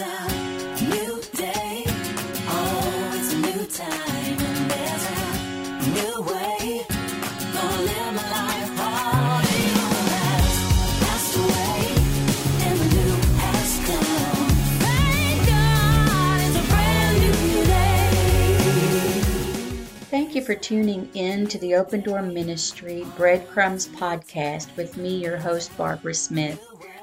It's a new day. Oh, it's a new time. And there's a new way. Gonna live my life party on the past. Passed away. And the new has come. Thank God it's a brand new day. Thank you for tuning in to the Open Door Ministry Breadcrumbs podcast with me, your host, Barbara Smith.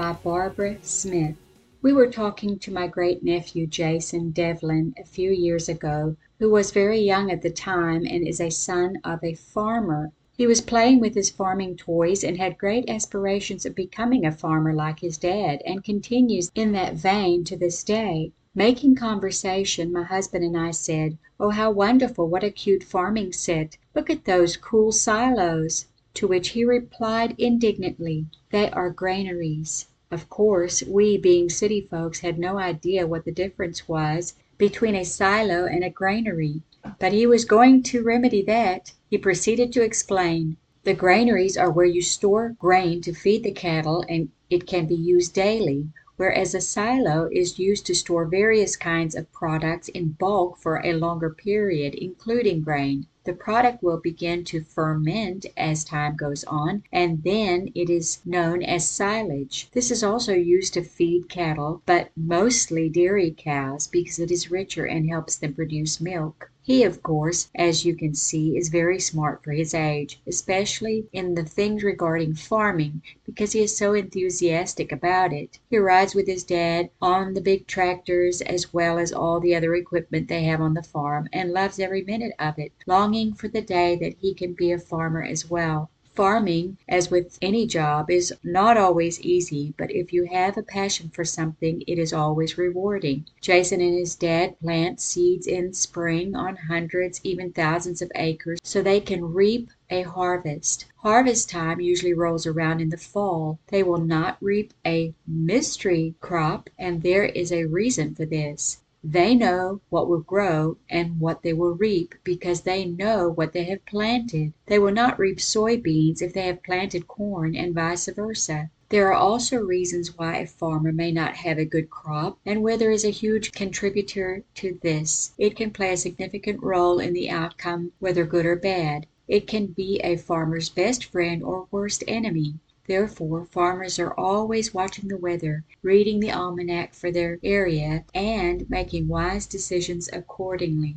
by Barbara Smith. We were talking to my great nephew Jason Devlin a few years ago, who was very young at the time and is a son of a farmer. He was playing with his farming toys and had great aspirations of becoming a farmer like his dad, and continues in that vein to this day. Making conversation, my husband and I said, Oh, how wonderful! What a cute farming set! Look at those cool silos! To which he replied indignantly, They are granaries. Of course, we, being city folks, had no idea what the difference was between a silo and a granary. But he was going to remedy that. He proceeded to explain. The granaries are where you store grain to feed the cattle and it can be used daily, whereas a silo is used to store various kinds of products in bulk for a longer period, including grain. The product will begin to ferment as time goes on, and then it is known as silage. This is also used to feed cattle, but mostly dairy cows because it is richer and helps them produce milk. He, of course, as you can see, is very smart for his age, especially in the things regarding farming, because he is so enthusiastic about it. He rides with his dad on the big tractors as well as all the other equipment they have on the farm, and loves every minute of it, longing for the day that he can be a farmer as well. Farming, as with any job, is not always easy, but if you have a passion for something it is always rewarding. Jason and his dad plant seeds in spring on hundreds, even thousands of acres, so they can reap a harvest. Harvest time usually rolls around in the fall. They will not reap a mystery crop, and there is a reason for this. They know what will grow and what they will reap because they know what they have planted. They will not reap soybeans if they have planted corn and vice versa. There are also reasons why a farmer may not have a good crop, and weather is a huge contributor to this. It can play a significant role in the outcome, whether good or bad. It can be a farmer's best friend or worst enemy. Therefore, farmers are always watching the weather, reading the almanac for their area, and making wise decisions accordingly.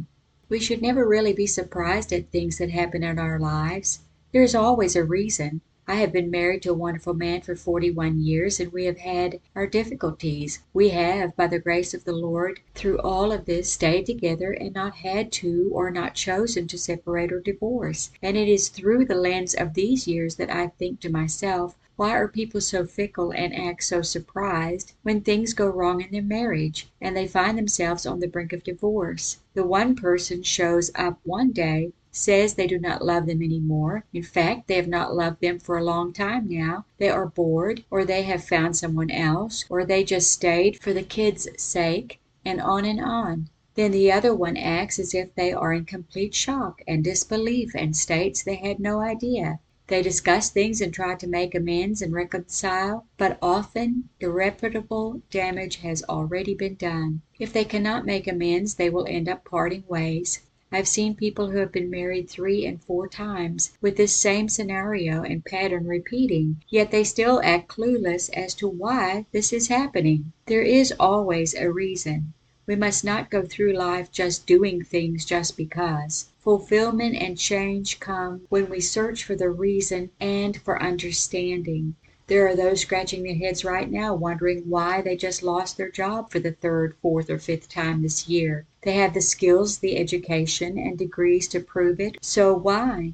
We should never really be surprised at things that happen in our lives. There is always a reason. I have been married to a wonderful man for 41 years, and we have had our difficulties. We have, by the grace of the Lord, through all of this stayed together and not had to or not chosen to separate or divorce. And it is through the lens of these years that I think to myself, why are people so fickle and act so surprised when things go wrong in their marriage and they find themselves on the brink of divorce? The one person shows up one day, says they do not love them any more. In fact, they have not loved them for a long time now. They are bored, or they have found someone else, or they just stayed for the kids' sake, and on and on. Then the other one acts as if they are in complete shock and disbelief and states they had no idea. They discuss things and try to make amends and reconcile, but often irreparable damage has already been done. If they cannot make amends they will end up parting ways. I have seen people who have been married three and four times, with this same scenario and pattern repeating, yet they still act clueless as to why this is happening. There is always a reason. We must not go through life just doing things just because. Fulfillment and change come when we search for the reason and for understanding. There are those scratching their heads right now wondering why they just lost their job for the third, fourth, or fifth time this year. They have the skills, the education, and degrees to prove it, so why?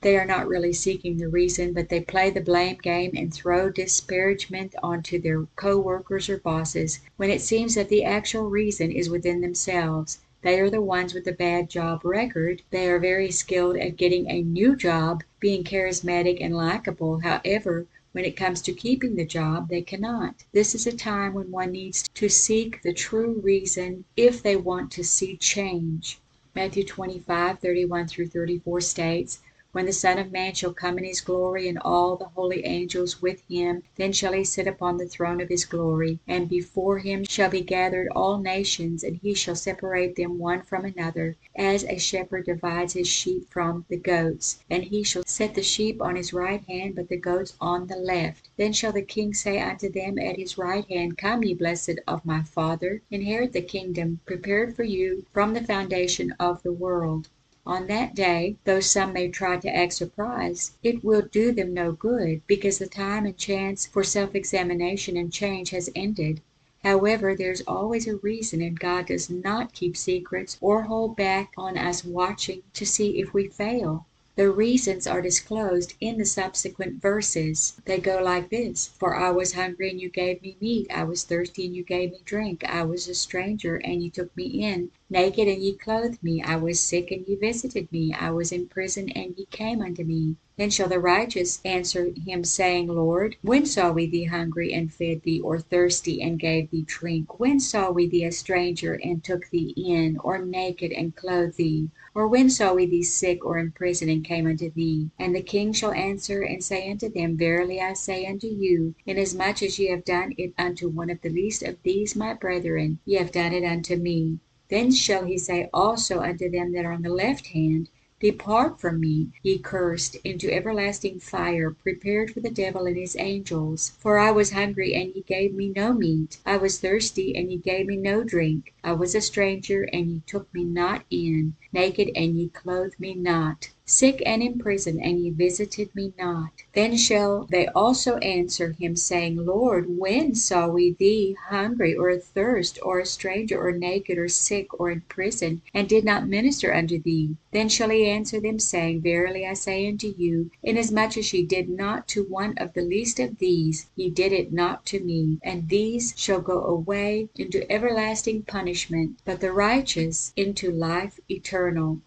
They are not really seeking the reason, but they play the blame game and throw disparagement onto their co workers or bosses, when it seems that the actual reason is within themselves. They are the ones with the bad job record. They are very skilled at getting a new job, being charismatic and likable. However, when it comes to keeping the job, they cannot. This is a time when one needs to seek the true reason if they want to see change. Matthew 25, 31 through 34 states, when the Son of Man shall come in his glory, and all the holy angels with him, then shall he sit upon the throne of his glory. And before him shall be gathered all nations, and he shall separate them one from another, as a shepherd divides his sheep from the goats. And he shall set the sheep on his right hand, but the goats on the left. Then shall the king say unto them at his right hand, Come, ye blessed of my Father, inherit the kingdom prepared for you from the foundation of the world. On that day, though some may try to act surprised, it will do them no good, because the time and chance for self examination and change has ended. However, there is always a reason, and God does not keep secrets or hold back on us watching to see if we fail. The reasons are disclosed in the subsequent verses. They go like this For I was hungry, and you gave me meat. I was thirsty, and you gave me drink. I was a stranger, and you took me in. Naked, and ye clothed me. I was sick, and ye visited me. I was in prison, and ye came unto me. Then shall the righteous answer him, saying, Lord, when saw we thee hungry, and fed thee, or thirsty, and gave thee drink? When saw we thee a stranger, and took thee in, or naked, and clothed thee? Or when saw we thee sick or in prison, and came unto thee? And the king shall answer and say unto them, Verily I say unto you, inasmuch as ye have done it unto one of the least of these my brethren, ye have done it unto me. Then shall he say also unto them that are on the left hand, Depart from me, ye cursed, into everlasting fire, prepared for the devil and his angels. For I was hungry, and ye gave me no meat. I was thirsty, and ye gave me no drink. I was a stranger, and ye took me not in. Naked, and ye clothed me not. Sick and in prison, and ye visited me not. Then shall they also answer him, saying, Lord, when saw we thee hungry, or athirst, or a stranger, or naked, or sick, or in prison, and did not minister unto thee? Then shall he answer them, saying, Verily I say unto you, inasmuch as ye did not to one of the least of these, ye did it not to me. And these shall go away into everlasting punishment, but the righteous into life eternal.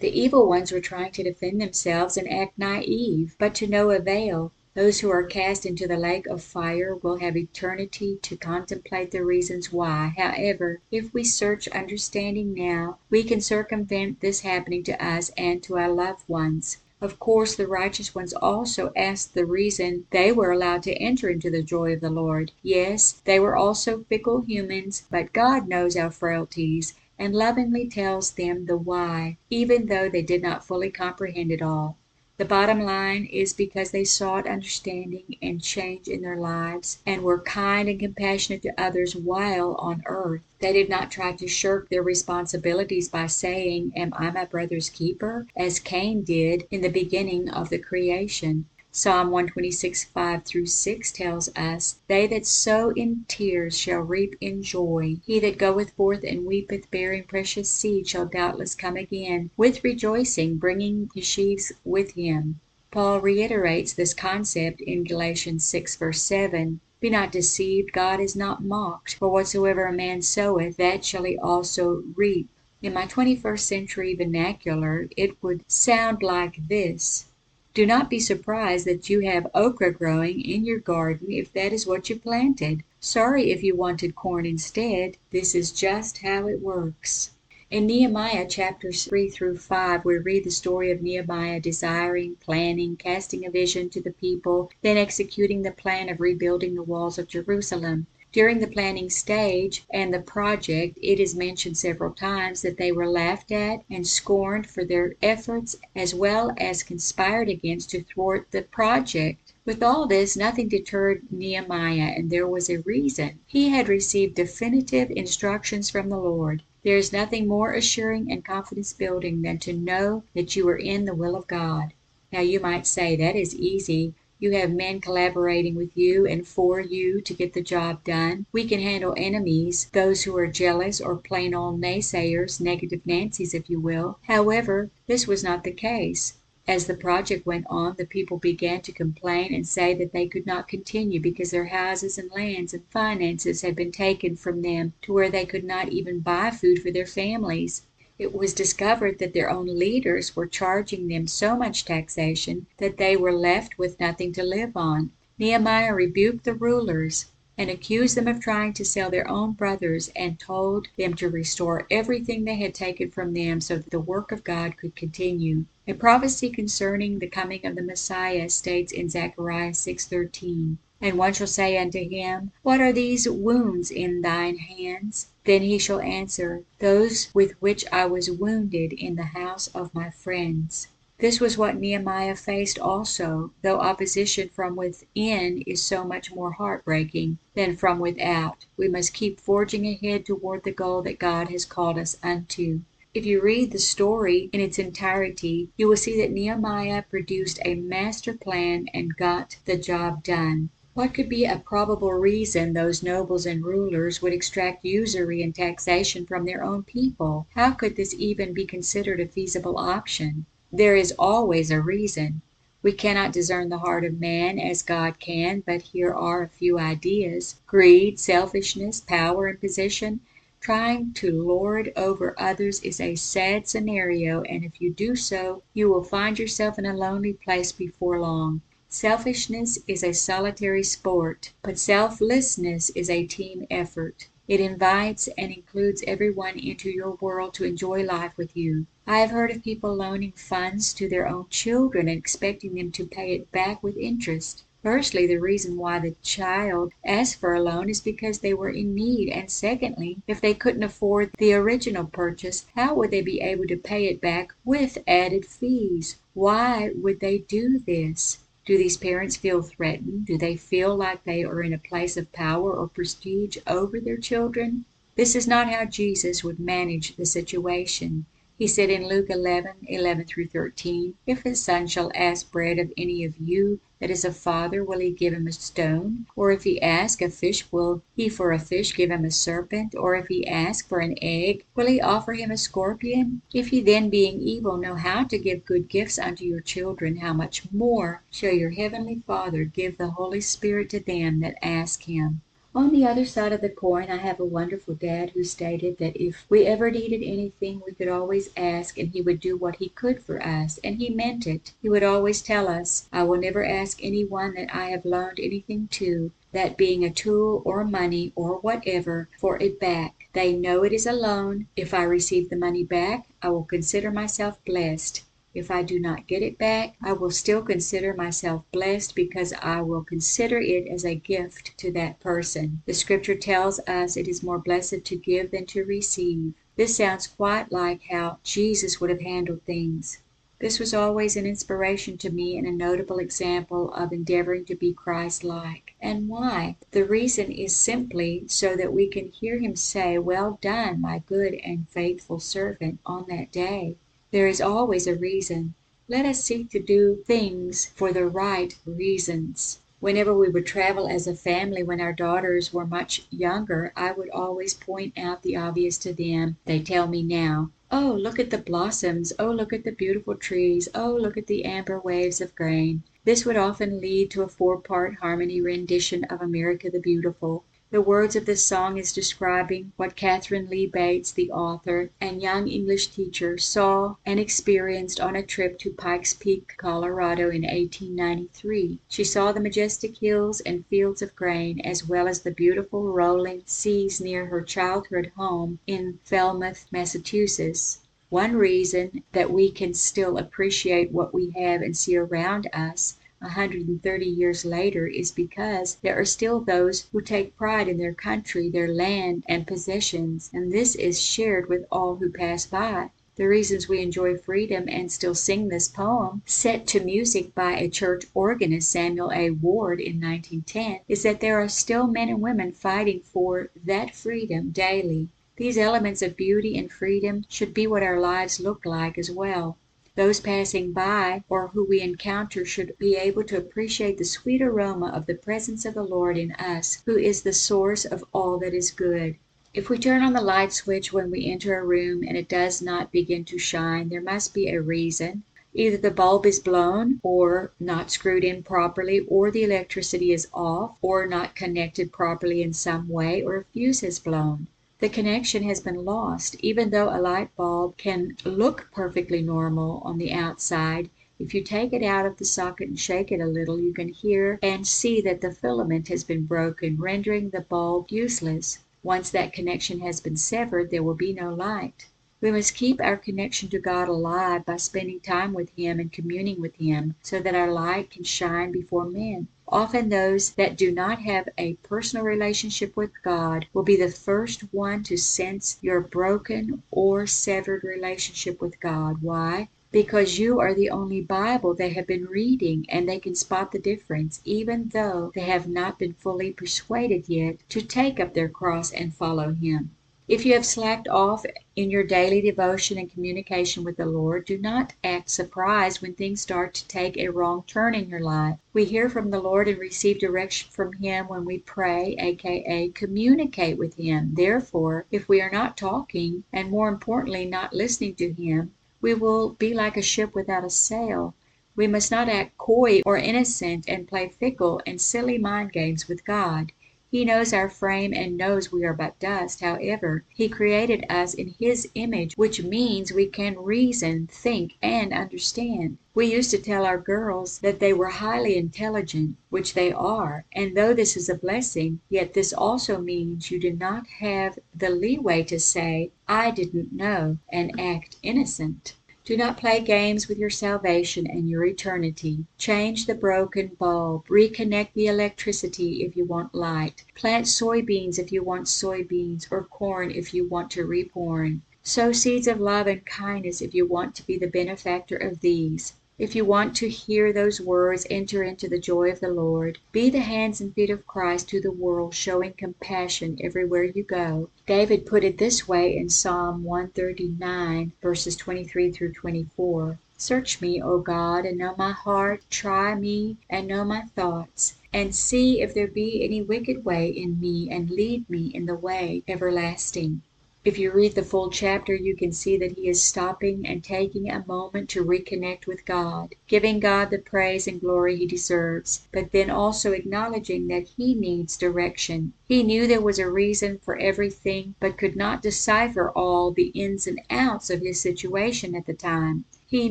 The evil ones were trying to defend themselves and act naive, but to no avail. Those who are cast into the lake of fire will have eternity to contemplate the reasons why. However, if we search understanding now, we can circumvent this happening to us and to our loved ones. Of course, the righteous ones also asked the reason they were allowed to enter into the joy of the Lord. Yes, they were also fickle humans, but God knows our frailties and lovingly tells them the why, even though they did not fully comprehend it all. The bottom line is because they sought understanding and change in their lives, and were kind and compassionate to others while on earth. They did not try to shirk their responsibilities by saying, Am I my brother's keeper? as Cain did in the beginning of the creation. Psalm 126, 5 through 6 tells us, They that sow in tears shall reap in joy. He that goeth forth and weepeth, bearing precious seed, shall doubtless come again with rejoicing, bringing his sheaves with him. Paul reiterates this concept in Galatians 6, verse 7. Be not deceived, God is not mocked. For whatsoever a man soweth, that shall he also reap. In my 21st century vernacular, it would sound like this. Do not be surprised that you have okra growing in your garden if that is what you planted. Sorry if you wanted corn instead. This is just how it works. In Nehemiah chapters 3 through 5, we read the story of Nehemiah desiring, planning, casting a vision to the people, then executing the plan of rebuilding the walls of Jerusalem. During the planning stage and the project, it is mentioned several times that they were laughed at and scorned for their efforts as well as conspired against to thwart the project. With all this, nothing deterred Nehemiah, and there was a reason. He had received definitive instructions from the Lord. There is nothing more assuring and confidence building than to know that you are in the will of God. Now you might say that is easy. You have men collaborating with you and for you to get the job done. We can handle enemies, those who are jealous or plain old naysayers, negative Nancy's if you will. However, this was not the case. As the project went on, the people began to complain and say that they could not continue because their houses and lands and finances had been taken from them to where they could not even buy food for their families. It was discovered that their own leaders were charging them so much taxation that they were left with nothing to live on. Nehemiah rebuked the rulers and accused them of trying to sell their own brothers and told them to restore everything they had taken from them so that the work of God could continue. A prophecy concerning the coming of the Messiah states in Zechariah 6:13, And one shall say unto him, What are these wounds in thine hands? Then he shall answer, Those with which I was wounded in the house of my friends. This was what Nehemiah faced also, though opposition from within is so much more heartbreaking than from without. We must keep forging ahead toward the goal that God has called us unto. If you read the story in its entirety, you will see that Nehemiah produced a master plan and got the job done. What could be a probable reason those nobles and rulers would extract usury and taxation from their own people? How could this even be considered a feasible option? There is always a reason. We cannot discern the heart of man as God can, but here are a few ideas. Greed, selfishness, power and position. Trying to lord over others is a sad scenario, and if you do so, you will find yourself in a lonely place before long. Selfishness is a solitary sport, but selflessness is a team effort. It invites and includes everyone into your world to enjoy life with you. I have heard of people loaning funds to their own children and expecting them to pay it back with interest. Firstly, the reason why the child asked for a loan is because they were in need, and secondly, if they couldn't afford the original purchase, how would they be able to pay it back with added fees? Why would they do this? Do these parents feel threatened? Do they feel like they are in a place of power or prestige over their children? This is not how Jesus would manage the situation. He said in Luke 11:11 through 13, If a son shall ask bread of any of you that is a father, will he give him a stone? Or if he ask a fish, will he for a fish give him a serpent? Or if he ask for an egg, will he offer him a scorpion? If ye then being evil know how to give good gifts unto your children, how much more shall your heavenly Father give the Holy Spirit to them that ask him? On the other side of the coin I have a wonderful dad who stated that if we ever needed anything we could always ask and he would do what he could for us, and he meant it. He would always tell us, I will never ask any one that I have loaned anything to, that being a tool or money or whatever, for it back. They know it is a loan. If I receive the money back, I will consider myself blessed. If I do not get it back, I will still consider myself blessed because I will consider it as a gift to that person. The scripture tells us it is more blessed to give than to receive. This sounds quite like how Jesus would have handled things. This was always an inspiration to me and a notable example of endeavoring to be Christ like. And why? The reason is simply so that we can hear him say, Well done, my good and faithful servant, on that day. There is always a reason. Let us seek to do things for the right reasons. Whenever we would travel as a family when our daughters were much younger, I would always point out the obvious to them. They tell me now, Oh, look at the blossoms! Oh, look at the beautiful trees! Oh, look at the amber waves of grain! This would often lead to a four part harmony rendition of America the Beautiful. The words of this song is describing what Katharine Lee Bates, the author and young English teacher, saw and experienced on a trip to Pikes Peak, Colorado, in 1893. She saw the majestic hills and fields of grain, as well as the beautiful rolling seas near her childhood home in Falmouth, Massachusetts. One reason that we can still appreciate what we have and see around us a hundred and thirty years later is because there are still those who take pride in their country, their land and possessions, and this is shared with all who pass by. The reasons we enjoy freedom and still sing this poem, set to music by a church organist, Samuel A. Ward, in 1910, is that there are still men and women fighting for that freedom daily. These elements of beauty and freedom should be what our lives look like as well. Those passing by or who we encounter should be able to appreciate the sweet aroma of the presence of the Lord in us, who is the source of all that is good. If we turn on the light switch when we enter a room and it does not begin to shine, there must be a reason. Either the bulb is blown or not screwed in properly, or the electricity is off or not connected properly in some way, or a fuse has blown. The connection has been lost. Even though a light bulb can look perfectly normal on the outside, if you take it out of the socket and shake it a little, you can hear and see that the filament has been broken, rendering the bulb useless. Once that connection has been severed, there will be no light. We must keep our connection to God alive by spending time with Him and communing with Him, so that our light can shine before men. Often those that do not have a personal relationship with God will be the first one to sense your broken or severed relationship with God. Why? Because you are the only Bible they have been reading and they can spot the difference, even though they have not been fully persuaded yet to take up their cross and follow Him. If you have slacked off in your daily devotion and communication with the Lord, do not act surprised when things start to take a wrong turn in your life. We hear from the Lord and receive direction from Him when we pray, aka communicate with Him. Therefore, if we are not talking, and more importantly, not listening to Him, we will be like a ship without a sail. We must not act coy or innocent and play fickle and silly mind games with God. He knows our frame and knows we are but dust. However, He created us in His image, which means we can reason, think, and understand. We used to tell our girls that they were highly intelligent, which they are, and though this is a blessing, yet this also means you do not have the leeway to say, I didn't know, and act innocent. Do not play games with your salvation and your eternity. Change the broken bulb. Reconnect the electricity if you want light. Plant soybeans if you want soybeans, or corn if you want to reap corn. Sow seeds of love and kindness if you want to be the benefactor of these. If you want to hear those words, enter into the joy of the Lord. Be the hands and feet of Christ to the world, showing compassion everywhere you go. David put it this way in Psalm 139, verses 23 through 24. Search me, O God, and know my heart. Try me and know my thoughts, and see if there be any wicked way in me, and lead me in the way everlasting. If you read the full chapter, you can see that he is stopping and taking a moment to reconnect with God, giving God the praise and glory he deserves, but then also acknowledging that he needs direction. He knew there was a reason for everything, but could not decipher all the ins and outs of his situation at the time. He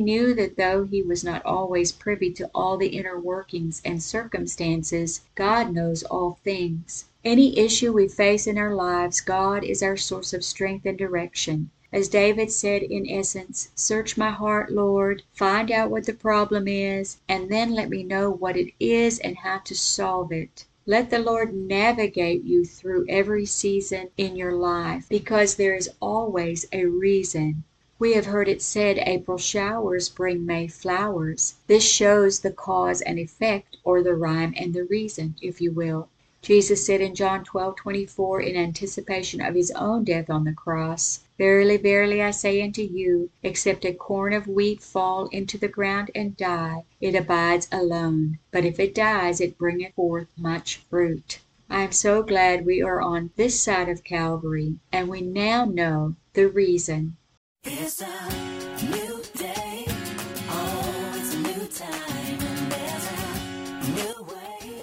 knew that though he was not always privy to all the inner workings and circumstances, God knows all things. Any issue we face in our lives, God is our source of strength and direction. As David said in essence, Search my heart, Lord, find out what the problem is, and then let me know what it is and how to solve it. Let the Lord navigate you through every season in your life, because there is always a reason. We have heard it said April showers bring May flowers. This shows the cause and effect, or the rhyme and the reason, if you will. Jesus said in John 12:24 in anticipation of his own death on the cross, Verily, verily, I say unto you, except a corn of wheat fall into the ground and die, it abides alone; but if it dies, it bringeth forth much fruit. I am so glad we are on this side of Calvary, and we now know the reason.